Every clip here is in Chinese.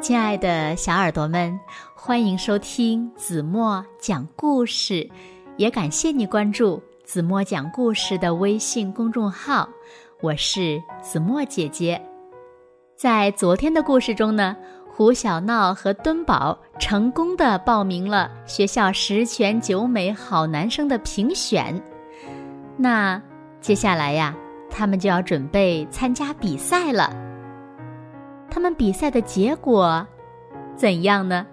亲爱的小耳朵们，欢迎收听子墨讲故事，也感谢你关注子墨讲故事的微信公众号。我是子墨姐姐。在昨天的故事中呢，胡小闹和敦宝成功的报名了学校十全九美好男生的评选。那接下来呀，他们就要准备参加比赛了。他们比赛的结果怎样呢？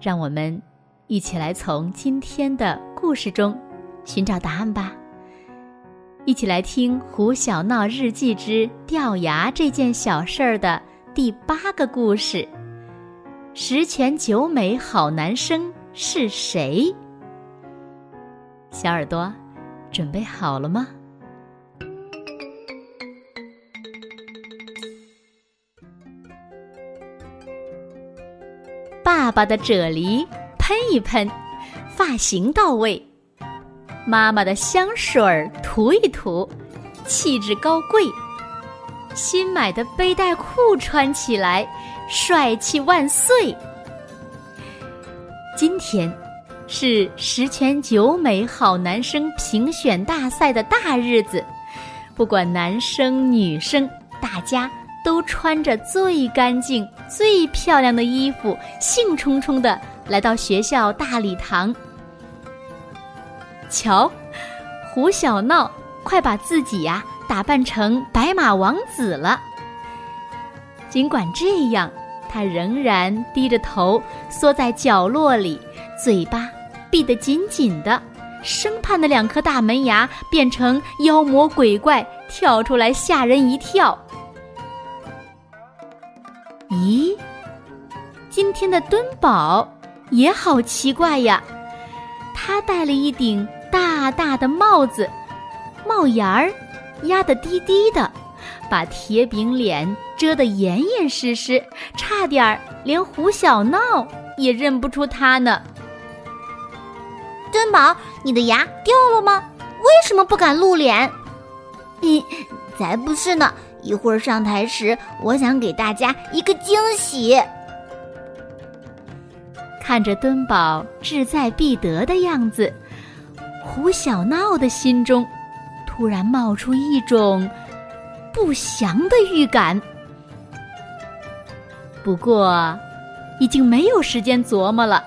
让我们一起来从今天的故事中寻找答案吧。一起来听《胡小闹日记之掉牙这件小事儿》的第八个故事：十全九美好男生是谁？小耳朵，准备好了吗？爸爸的啫喱喷一喷，发型到位；妈妈的香水涂一涂，气质高贵；新买的背带裤穿起来，帅气万岁。今天是十全九美好男生评选大赛的大日子，不管男生女生，大家。都穿着最干净、最漂亮的衣服，兴冲冲的来到学校大礼堂。瞧，胡小闹快把自己呀打扮成白马王子了。尽管这样，他仍然低着头缩在角落里，嘴巴闭得紧紧的，生怕那两颗大门牙变成妖魔鬼怪跳出来吓人一跳。咦，今天的敦宝也好奇怪呀！他戴了一顶大大的帽子，帽檐儿压得低低的，把铁饼脸遮得严严实实，差点连胡小闹也认不出他呢。敦宝，你的牙掉了吗？为什么不敢露脸？你才不是呢！一会儿上台时，我想给大家一个惊喜。看着敦宝志在必得的样子，胡小闹的心中突然冒出一种不祥的预感。不过，已经没有时间琢磨了，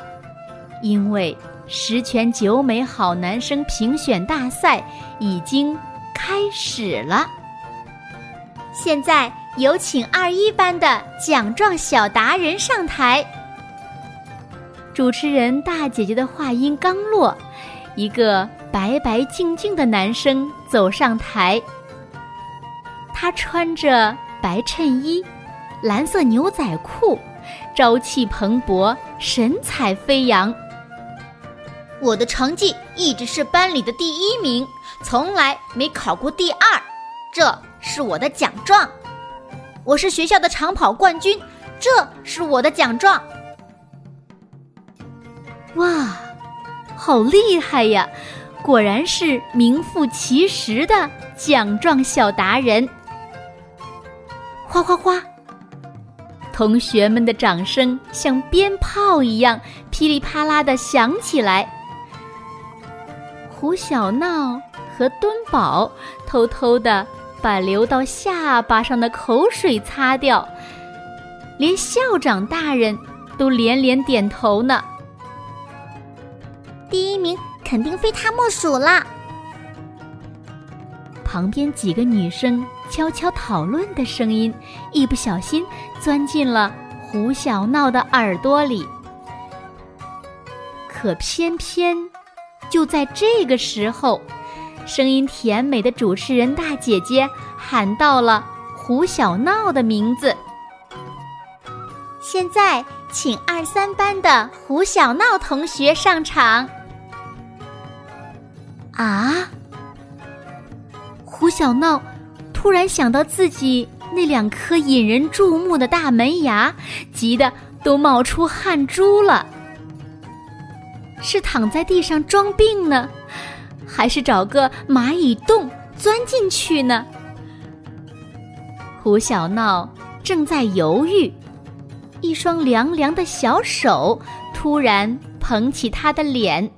因为十全九美好男生评选大赛已经开始了。现在有请二一班的奖状小达人上台。主持人大姐姐的话音刚落，一个白白净净的男生走上台。他穿着白衬衣、蓝色牛仔裤，朝气蓬勃，神采飞扬。我的成绩一直是班里的第一名，从来没考过第二。这。是我的奖状，我是学校的长跑冠军，这是我的奖状。哇，好厉害呀！果然是名副其实的奖状小达人。哗哗哗，同学们的掌声像鞭炮一样噼里啪啦的响起来。胡小闹和敦宝偷偷的。把流到下巴上的口水擦掉，连校长大人都连连点头呢。第一名肯定非他莫属了！旁边几个女生悄悄讨论的声音，一不小心钻进了胡小闹的耳朵里。可偏偏就在这个时候。声音甜美的主持人大姐姐喊到了胡小闹的名字。现在，请二三班的胡小闹同学上场。啊！胡小闹突然想到自己那两颗引人注目的大门牙，急得都冒出汗珠了。是躺在地上装病呢？还是找个蚂蚁洞钻进去呢？胡小闹正在犹豫，一双凉凉的小手突然捧起他的脸，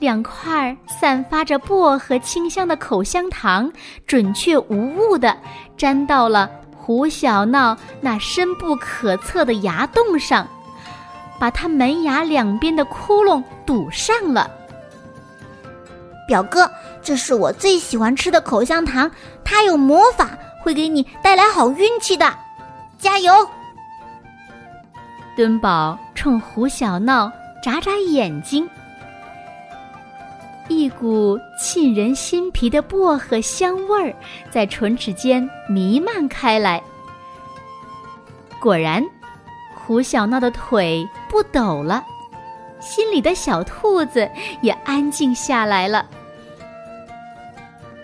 两块散发着薄荷清香的口香糖准确无误地粘到了胡小闹那深不可测的牙洞上，把他门牙两边的窟窿堵上了。表哥，这是我最喜欢吃的口香糖，它有魔法，会给你带来好运气的。加油！敦宝冲胡小闹眨眨眼睛，一股沁人心脾的薄荷香味儿在唇齿间弥漫开来。果然，胡小闹的腿不抖了，心里的小兔子也安静下来了。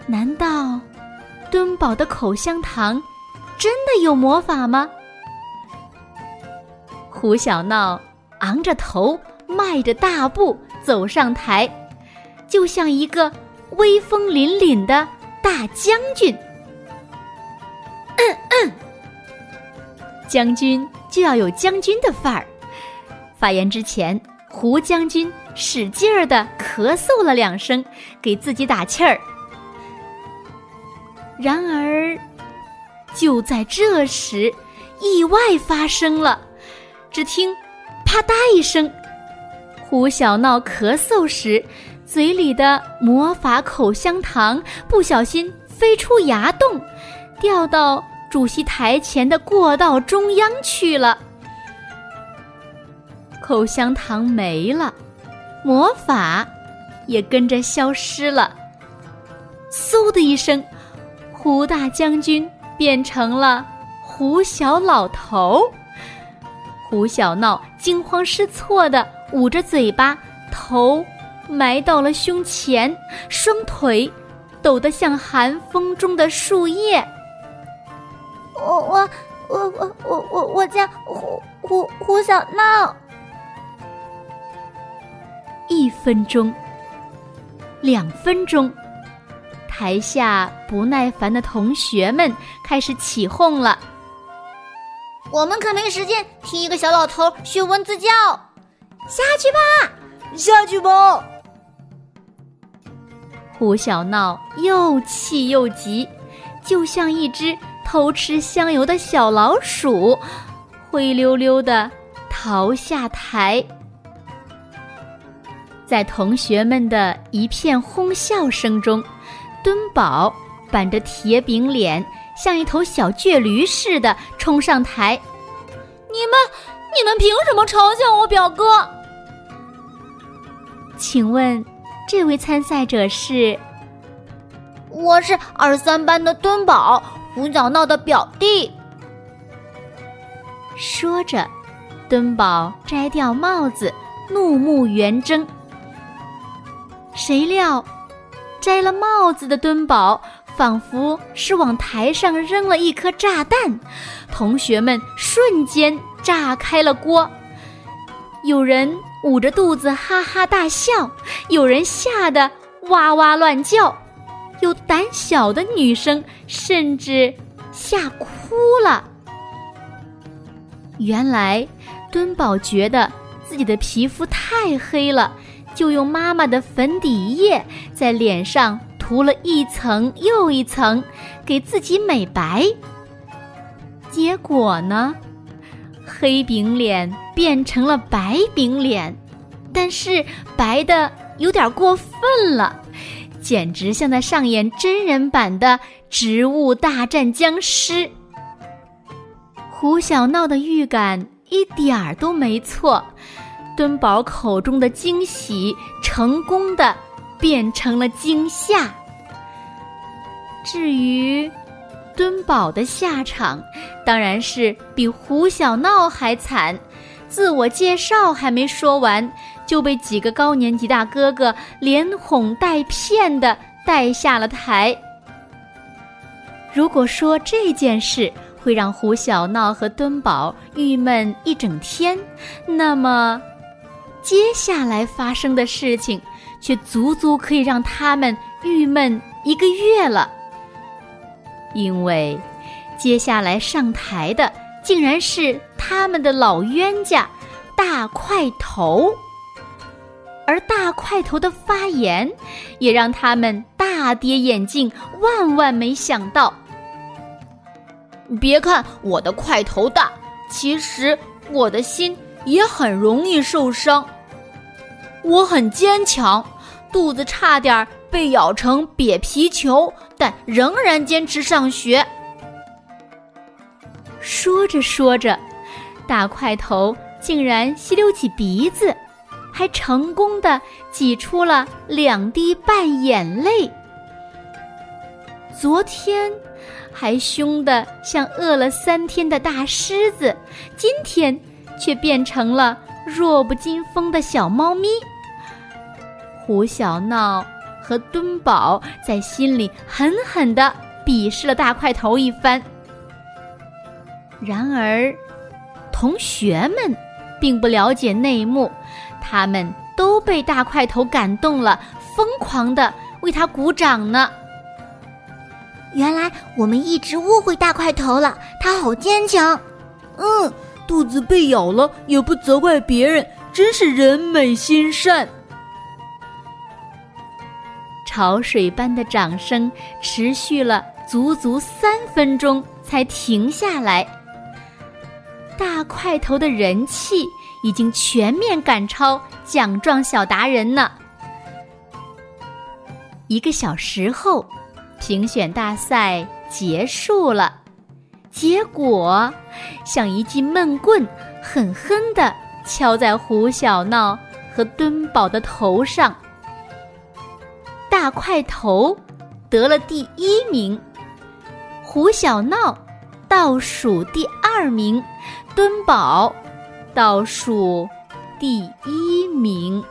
难道敦宝的口香糖真的有魔法吗？胡小闹昂着头，迈着大步走上台，就像一个威风凛凛的大将军。嗯嗯，将军就要有将军的范儿。发言之前，胡将军使劲儿的咳嗽了两声，给自己打气儿。然而，就在这时，意外发生了。只听“啪嗒”一声，胡小闹咳嗽时，嘴里的魔法口香糖不小心飞出牙洞，掉到主席台前的过道中央去了。口香糖没了，魔法也跟着消失了。嗖的一声。胡大将军变成了胡小老头，胡小闹惊慌失措的捂着嘴巴，头埋到了胸前，双腿抖得像寒风中的树叶。我我我我我我我叫胡胡胡小闹。一分钟，两分钟。台下不耐烦的同学们开始起哄了。我们可没时间听一个小老头学蚊子叫，下去吧，下去吧。胡小闹又气又急，就像一只偷吃香油的小老鼠，灰溜溜的逃下台。在同学们的一片哄笑声中。敦宝板着铁饼脸，像一头小倔驴似的冲上台。你们，你们凭什么嘲笑我表哥？请问，这位参赛者是？我是二三班的敦宝，胡小闹的表弟。说着，敦宝摘掉帽子，怒目圆睁。谁料？摘了帽子的敦宝，仿佛是往台上扔了一颗炸弹，同学们瞬间炸开了锅。有人捂着肚子哈哈大笑，有人吓得哇哇乱叫，有胆小的女生甚至吓哭了。原来，敦宝觉得自己的皮肤太黑了。就用妈妈的粉底液在脸上涂了一层又一层，给自己美白。结果呢，黑饼脸变成了白饼脸，但是白的有点过分了，简直像在上演真人版的《植物大战僵尸》。胡小闹的预感一点儿都没错。敦宝口中的惊喜，成功的变成了惊吓。至于敦宝的下场，当然是比胡小闹还惨。自我介绍还没说完，就被几个高年级大哥哥连哄带骗的带下了台。如果说这件事会让胡小闹和敦宝郁闷一整天，那么。接下来发生的事情，却足足可以让他们郁闷一个月了。因为，接下来上台的竟然是他们的老冤家大块头，而大块头的发言也让他们大跌眼镜，万万没想到。别看我的块头大，其实我的心也很容易受伤。我很坚强，肚子差点被咬成瘪皮球，但仍然坚持上学。说着说着，大块头竟然吸溜起鼻子，还成功的挤出了两滴半眼泪。昨天还凶的像饿了三天的大狮子，今天却变成了弱不禁风的小猫咪。胡小闹和敦宝在心里狠狠的鄙视了大块头一番。然而，同学们并不了解内幕，他们都被大块头感动了，疯狂的为他鼓掌呢。原来我们一直误会大块头了，他好坚强。嗯，肚子被咬了也不责怪别人，真是人美心善。潮水般的掌声持续了足足三分钟才停下来。大块头的人气已经全面赶超奖状小达人呢。一个小时后，评选大赛结束了，结果像一记闷棍，狠狠地敲在胡小闹和敦宝的头上。大块头得了第一名，胡小闹倒数第二名。敦宝倒数第一名。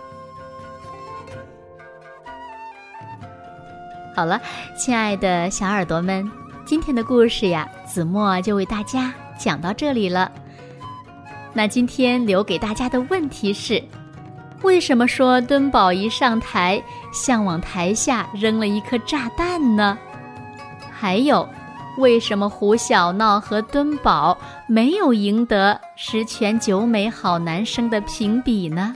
好了，亲爱的小耳朵们，今天的故事呀，子墨就为大家讲到这里了。那今天留给大家的问题是：为什么说敦宝一上台，像往台下扔了一颗炸弹呢？还有。为什么胡小闹和敦宝没有赢得十全九美好男生的评比呢？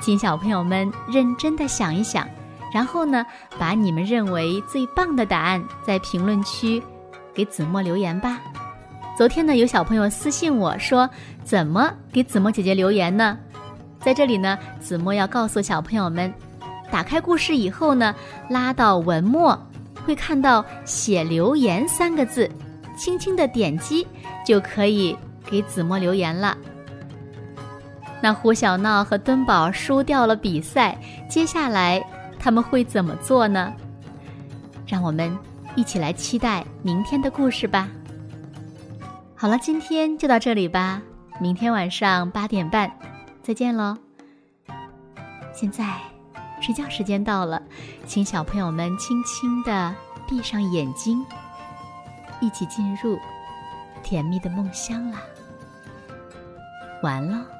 请小朋友们认真的想一想，然后呢，把你们认为最棒的答案在评论区给子墨留言吧。昨天呢，有小朋友私信我说，怎么给子墨姐姐留言呢？在这里呢，子墨要告诉小朋友们，打开故事以后呢，拉到文末。会看到“写留言”三个字，轻轻的点击就可以给子墨留言了。那胡小闹和敦宝输掉了比赛，接下来他们会怎么做呢？让我们一起来期待明天的故事吧。好了，今天就到这里吧，明天晚上八点半再见喽。现在。睡觉时间到了，请小朋友们轻轻的闭上眼睛，一起进入甜蜜的梦乡啦。完了。